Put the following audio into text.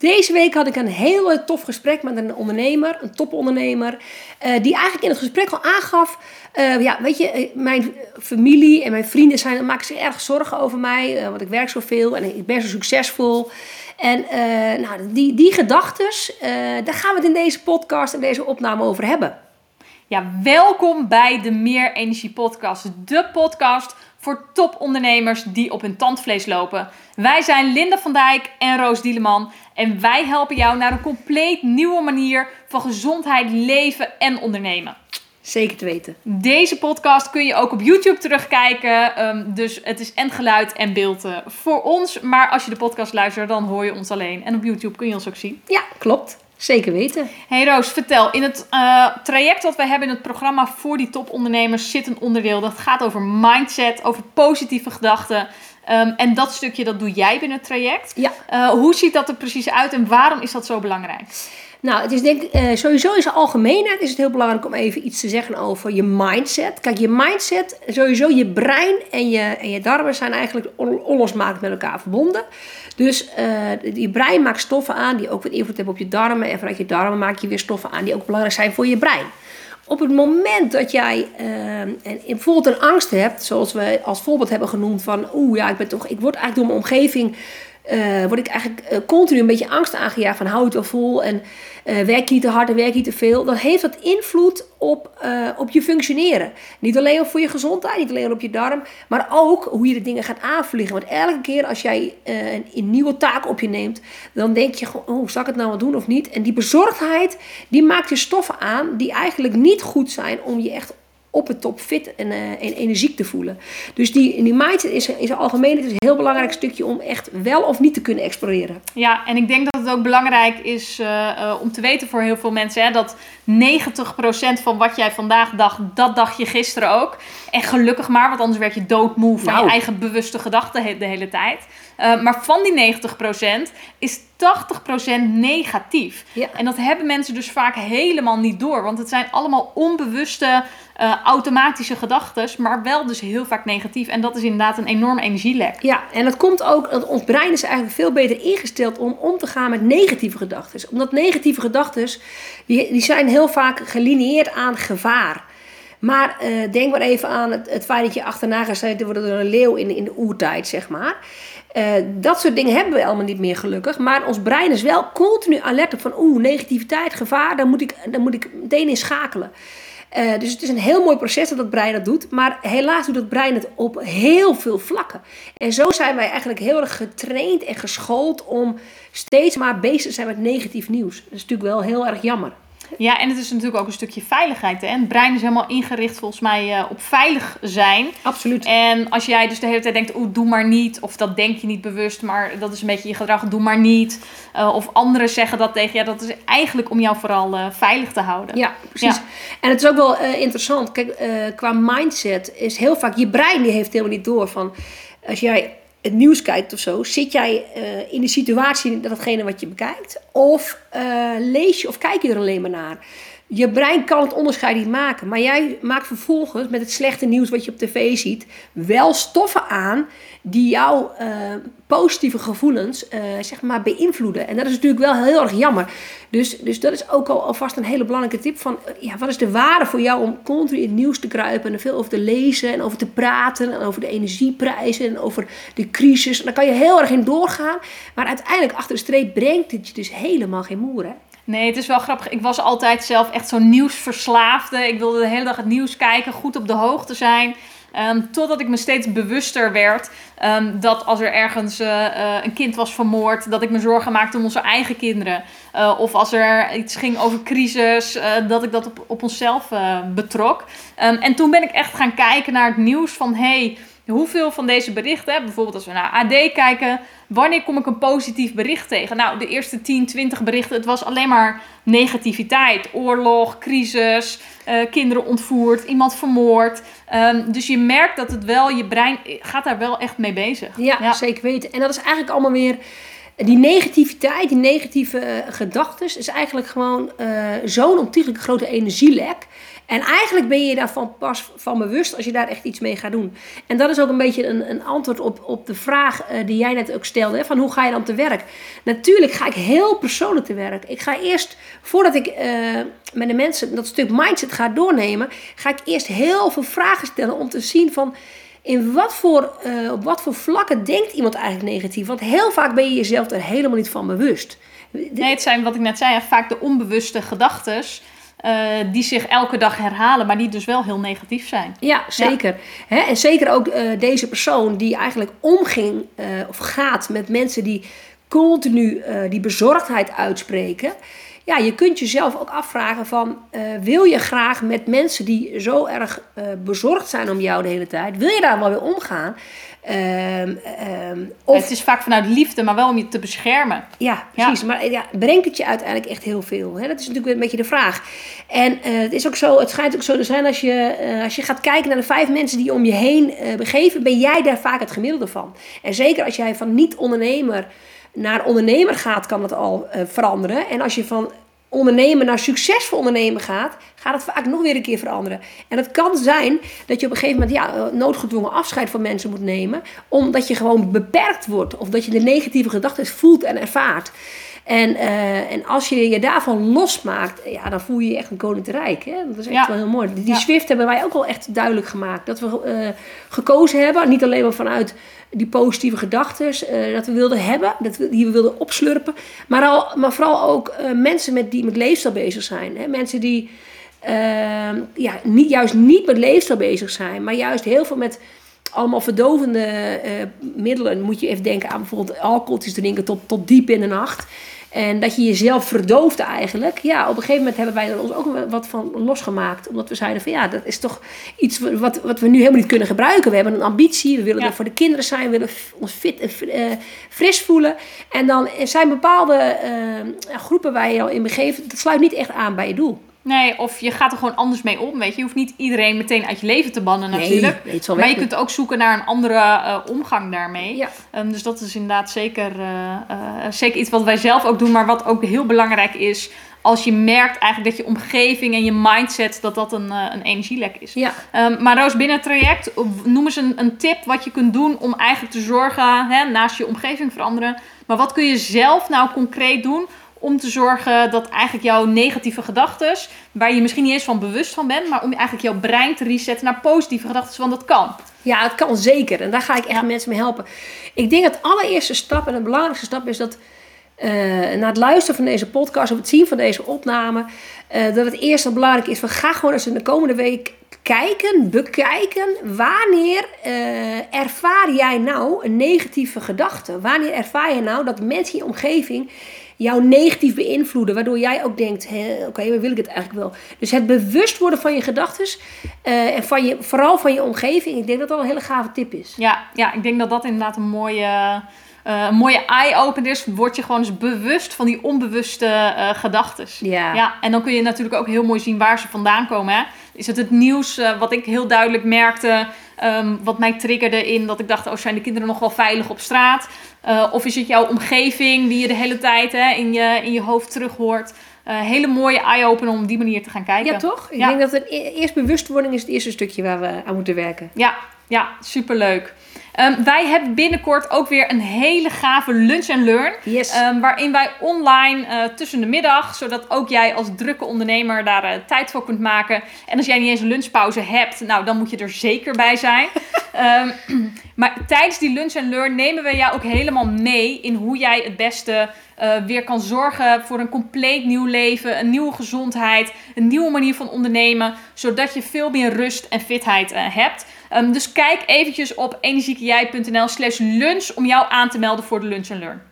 Deze week had ik een heel tof gesprek met een ondernemer, een topondernemer, uh, die eigenlijk in het gesprek al aangaf, uh, ja, weet je, eh, mijn familie en mijn vrienden zijn, maken zich erg zorgen over mij, want ik werk zoveel en ik ben zo succesvol. En nou, die, die gedachten, daar gaan we het in deze podcast en deze opname over hebben. Ja, welkom bij de Meer Energie Podcast, de podcast voor topondernemers die op hun tandvlees lopen. Wij zijn Linda van Dijk en Roos Dieleman en wij helpen jou naar een compleet nieuwe manier van gezondheid, leven en ondernemen. Zeker te weten. Deze podcast kun je ook op YouTube terugkijken. Ehm, dus het is en geluid en beeld uh, voor ons. Maar als je de podcast luistert, dan hoor je ons alleen. En op YouTube kun je ons ook zien. Ja, klopt. Zeker weten. Hey Roos, vertel. In het uh, traject dat wij hebben in het programma voor die topondernemers zit een onderdeel dat gaat over mindset, over positieve gedachten. Um, en dat stukje dat doe jij binnen het traject. Ja. Uh, hoe ziet dat er precies uit en waarom is dat zo belangrijk? Nou, het is denk uh, sowieso in zijn algemeenheid is het heel belangrijk om even iets te zeggen over je mindset. Kijk, je mindset, sowieso je brein en je, en je darmen zijn eigenlijk onlosmakelijk met elkaar verbonden. Dus uh, je brein maakt stoffen aan die ook wat invloed hebben op je darmen. En vanuit je darmen maak je weer stoffen aan die ook belangrijk zijn voor je brein. Op het moment dat jij uh, en bijvoorbeeld een angst hebt, zoals we als voorbeeld hebben genoemd van, oeh ja, ik ben toch, ik word eigenlijk door mijn omgeving uh, word ik eigenlijk uh, continu een beetje angst aangejaagd van hou het wel vol en uh, werk je niet te hard en werk je niet te veel, dan heeft dat invloed op, op je functioneren. Niet alleen voor je gezondheid, niet alleen op je darm, maar ook hoe je de dingen gaat aanvliegen. Want elke keer als jij een, een, nieuwe taak op je neemt, dan denk je gewoon, oh, zal ik het nou wel doen of niet? En die bezorgdheid, die maakt je stoffen aan die eigenlijk niet goed zijn om je echt op het top fit en, uh, en energiek te voelen. Dus die, die mindset is zijn algemeen het is een heel belangrijk stukje om echt wel of niet te kunnen exploreren. Ja, en ik denk dat het ook belangrijk is uh, uh, om te weten voor heel veel mensen hè, dat 90% van wat jij vandaag dacht, dat dacht je gisteren ook. En gelukkig maar, want anders werd je doodmoe van nou. je eigen bewuste gedachten de hele tijd. maar van die 90% is 80% negatief. Ja. En dat hebben mensen dus vaak helemaal niet door. Want het zijn allemaal onbewuste, uh, automatische gedachten. Maar wel dus heel vaak negatief. En dat is inderdaad een enorme energielek. Ja, en dat komt ook... dat ons brein is eigenlijk veel beter ingesteld om om te gaan met negatieve gedachten. Omdat negatieve gedachten... Die, die zijn heel vaak gelineerd aan gevaar. Maar uh, denk maar even aan het, het feit dat je achterna gezeten wordt door een leeuw in, in de oertijd, zeg maar. Uh, dat soort dingen hebben we allemaal niet meer gelukkig. Maar ons brein is wel continu alert op van oeh, negativiteit, gevaar, daar moet ik, daar moet ik meteen in schakelen. Uh, dus het is een heel mooi proces dat het brein dat doet. Maar helaas doet het brein het op heel veel vlakken. En zo zijn wij eigenlijk heel erg getraind en geschoold om steeds maar bezig te zijn met negatief nieuws. Dat is natuurlijk wel heel erg jammer. Ja, en het is natuurlijk ook een stukje veiligheid. Hè? En het brein is helemaal ingericht volgens mij uh, op veilig zijn. Absoluut. En als jij dus de hele tijd denkt, oeh, doe maar niet. Of dat denk je niet bewust, maar dat is een beetje je gedrag, doe maar niet. Uh, of anderen zeggen dat tegen je. Ja, dat is eigenlijk om jou vooral uh, veilig te houden. Ja, precies. Ja. En het is ook wel interessant. Kijk, qua mindset is heel vaak, je brein die heeft helemaal niet door van... Als jij het nieuws kijkt of zo, zit jij uh, in de situatie dat datgene wat je bekijkt? Of uh, lees je of kijk je er alleen maar naar? Je brein kan het onderscheid niet maken, maar jij maakt vervolgens met het slechte nieuws wat je op tv ziet wel stoffen aan die jouw uh, positieve gevoelens uh, zeg maar beïnvloeden. En dat is natuurlijk wel heel erg jammer. Dus, dus dat is ook al alvast een hele belangrijke tip van ja, wat is de waarde voor jou om continu in het nieuws te kruipen en er veel over te lezen en over te praten en over de energieprijzen en over de crisis. En daar kan je heel erg in doorgaan, maar uiteindelijk achter de streep brengt het je dus helemaal geen moer. Hè? Nee, het is wel grappig. Ik was altijd zelf echt zo'n nieuwsverslaafde. Ik wilde de hele dag het nieuws kijken, goed op de hoogte zijn. Um, totdat ik me steeds bewuster werd um, dat als er ergens uh, uh, een kind was vermoord, dat ik me zorgen maakte om onze eigen kinderen. Uh, of als er iets ging over crisis, dat ik dat op, op onszelf betrok. Um, en toen ben ik echt gaan kijken naar het nieuws van hey, hoeveel van deze berichten, bijvoorbeeld als we naar AD kijken, wanneer kom ik een positief bericht tegen? Nou, de eerste 10, 20 berichten, het was alleen maar negativiteit. Oorlog, crisis, uh, kinderen ontvoerd, iemand vermoord. Um, dus je merkt dat het wel, je brein gaat daar wel echt mee bezig. Ja, ja. zeker weten. En dat is eigenlijk allemaal weer die negativiteit, die negatieve uh, gedachten, is eigenlijk gewoon uh, zo'n ontiegelijk grote energielek. En eigenlijk ben je daarvan pas van bewust als je daar echt iets mee gaat doen. En dat is ook een beetje een, een antwoord op, op de vraag eh, die jij net ook stelde: van hoe ga je dan te werk? Natuurlijk ga ik heel persoonlijk te werk. Ik ga eerst, voordat ik eh, met de mensen dat stuk mindset ga doornemen, ga ik eerst heel veel vragen stellen om te zien van in wat voor, eh, op wat voor vlakken denkt iemand eigenlijk negatief? Want heel vaak ben je jezelf er helemaal niet van bewust. Nee, het zijn wat ik net zei, vaak de onbewuste gedachten. Uh, die zich elke dag herhalen, maar die dus wel heel negatief zijn. Ja, zeker. Hè? En zeker ook uh, deze persoon die eigenlijk omging uh, of gaat met mensen die continu die bezorgdheid uitspreken ja, je kunt jezelf ook afvragen van, wil je graag met mensen die zo erg bezorgd zijn om jou de hele tijd, wil je daar wel weer omgaan? Uh, of, het is vaak vanuit liefde, maar wel om je te beschermen. Ja, precies. Ja. Maar ja, brengt het je uiteindelijk echt heel veel? Hè? Dat is natuurlijk een beetje de vraag. En uh, het is ook zo, het schijnt ook zo te zijn als je, als je gaat kijken naar de vijf mensen die om je heen begeven, ben jij daar vaak het gemiddelde van. En zeker als jij van niet-ondernemer naar ondernemer gaat, kan dat al uh, veranderen. En als je van ondernemer naar succesvol ondernemen gaat, gaat het vaak nog weer een keer veranderen. En het kan zijn dat je op een gegeven moment ja, noodgedwongen afscheid van mensen moet nemen, omdat je gewoon beperkt wordt of dat je de negatieve gedachten voelt en ervaart. En, uh, en als je je daarvan losmaakt, ja, dan voel je je echt een koninkrijk. Hè? Dat is echt ja. wel heel mooi. Die ja. Swift hebben wij ook wel echt duidelijk gemaakt. Dat we uh, gekozen hebben, niet alleen maar vanuit die positieve gedachten uh, dat we wilden hebben, dat we, die we wilden opslurpen. Maar, al, maar vooral ook mensen met, die met leefstijl bezig zijn. Hè? Mensen die ja, niet, juist niet met leefstijl bezig zijn, maar juist heel veel met allemaal verdovende middelen. Moet je even denken aan bijvoorbeeld alcoholtjes drinken tot, tot diep in de nacht. En dat je jezelf verdooft eigenlijk. Ja, op een gegeven moment hebben wij er ons ook wat van losgemaakt. Omdat we zeiden van ja, dat is toch iets wat, wat we nu helemaal niet kunnen gebruiken. We hebben een ambitie, we willen ja. er voor de kinderen zijn, we willen ons fit en uh, fris voelen. En dan zijn bepaalde uh, groepen waar je al in begeeft, dat sluit niet echt aan bij je doel. Nee, of je gaat er gewoon anders mee om. Weet je, je hoeft niet iedereen meteen uit je leven te bannen natuurlijk. Nee, maar je kunt ook zoeken naar een andere uh, omgang daarmee. Ja. Um, dus dat is inderdaad zeker, uh, uh, zeker iets wat wij zelf ook doen, maar wat ook heel belangrijk is. Als je merkt eigenlijk dat je omgeving en je mindset, dat dat een, een energielek is. Ja. Um, maar Roos, binnen het traject, noem eens een, een tip wat je kunt doen om eigenlijk te zorgen, hè, naast je omgeving veranderen. Maar wat kun je zelf nou concreet doen om te zorgen dat eigenlijk jouw negatieve gedachten, waar je misschien niet eens van bewust van bent, maar om eigenlijk jouw brein te resetten naar positieve gedachten, want dat kan. Ja, het kan zeker. En daar ga ik echt ja. mensen mee helpen. Ik denk dat de allereerste stap en de belangrijkste stap is dat uh, na het luisteren van deze podcast of het zien van deze opname, uh, dat het eerste belangrijk is van ga gewoon eens in de komende week kijken, bekijken, wanneer uh, ervaar jij nou een negatieve gedachte? Wanneer ervaar je nou dat mensen in je omgeving jou negatief beïnvloeden, waardoor jij ook denkt, oké, okay, wil ik het eigenlijk wel. Dus het bewust worden van je gedachten uh, en van je, vooral van je omgeving, ik denk dat dat een hele gave tip is. Ja, ja ik denk dat dat inderdaad een mooie... Uh, een mooie eye-opener is, word je gewoon eens bewust van die onbewuste uh, gedachten. Ja. ja. En dan kun je natuurlijk ook heel mooi zien waar ze vandaan komen. Hè? Is het het nieuws uh, wat ik heel duidelijk merkte, um, wat mij triggerde in dat ik dacht, oh zijn de kinderen nog wel veilig op straat? Uh, of is het jouw omgeving die je de hele tijd hè, in, je, in je hoofd terug hoort? Uh, hele mooie eye-opener om op die manier te gaan kijken. Ja, toch? Ik ja. denk dat het eerst bewustwording is het eerste stukje waar we aan moeten werken. Ja, ja superleuk. Um, wij hebben binnenkort ook weer een hele gave lunch and learn. Yes. Um, waarin wij online uh, tussen de middag, zodat ook jij als drukke ondernemer daar uh, tijd voor kunt maken. En als jij niet eens een lunchpauze hebt, nou dan moet je er zeker bij zijn. um, maar tijdens die lunch and learn nemen we jou ook helemaal mee in hoe jij het beste uh, weer kan zorgen voor een compleet nieuw leven, een nieuwe gezondheid, een nieuwe manier van ondernemen, zodat je veel meer rust en fitheid hebt. Dus kijk eventjes op energiekejij.nl slash lunch om jou aan te melden voor de Lunch and Learn.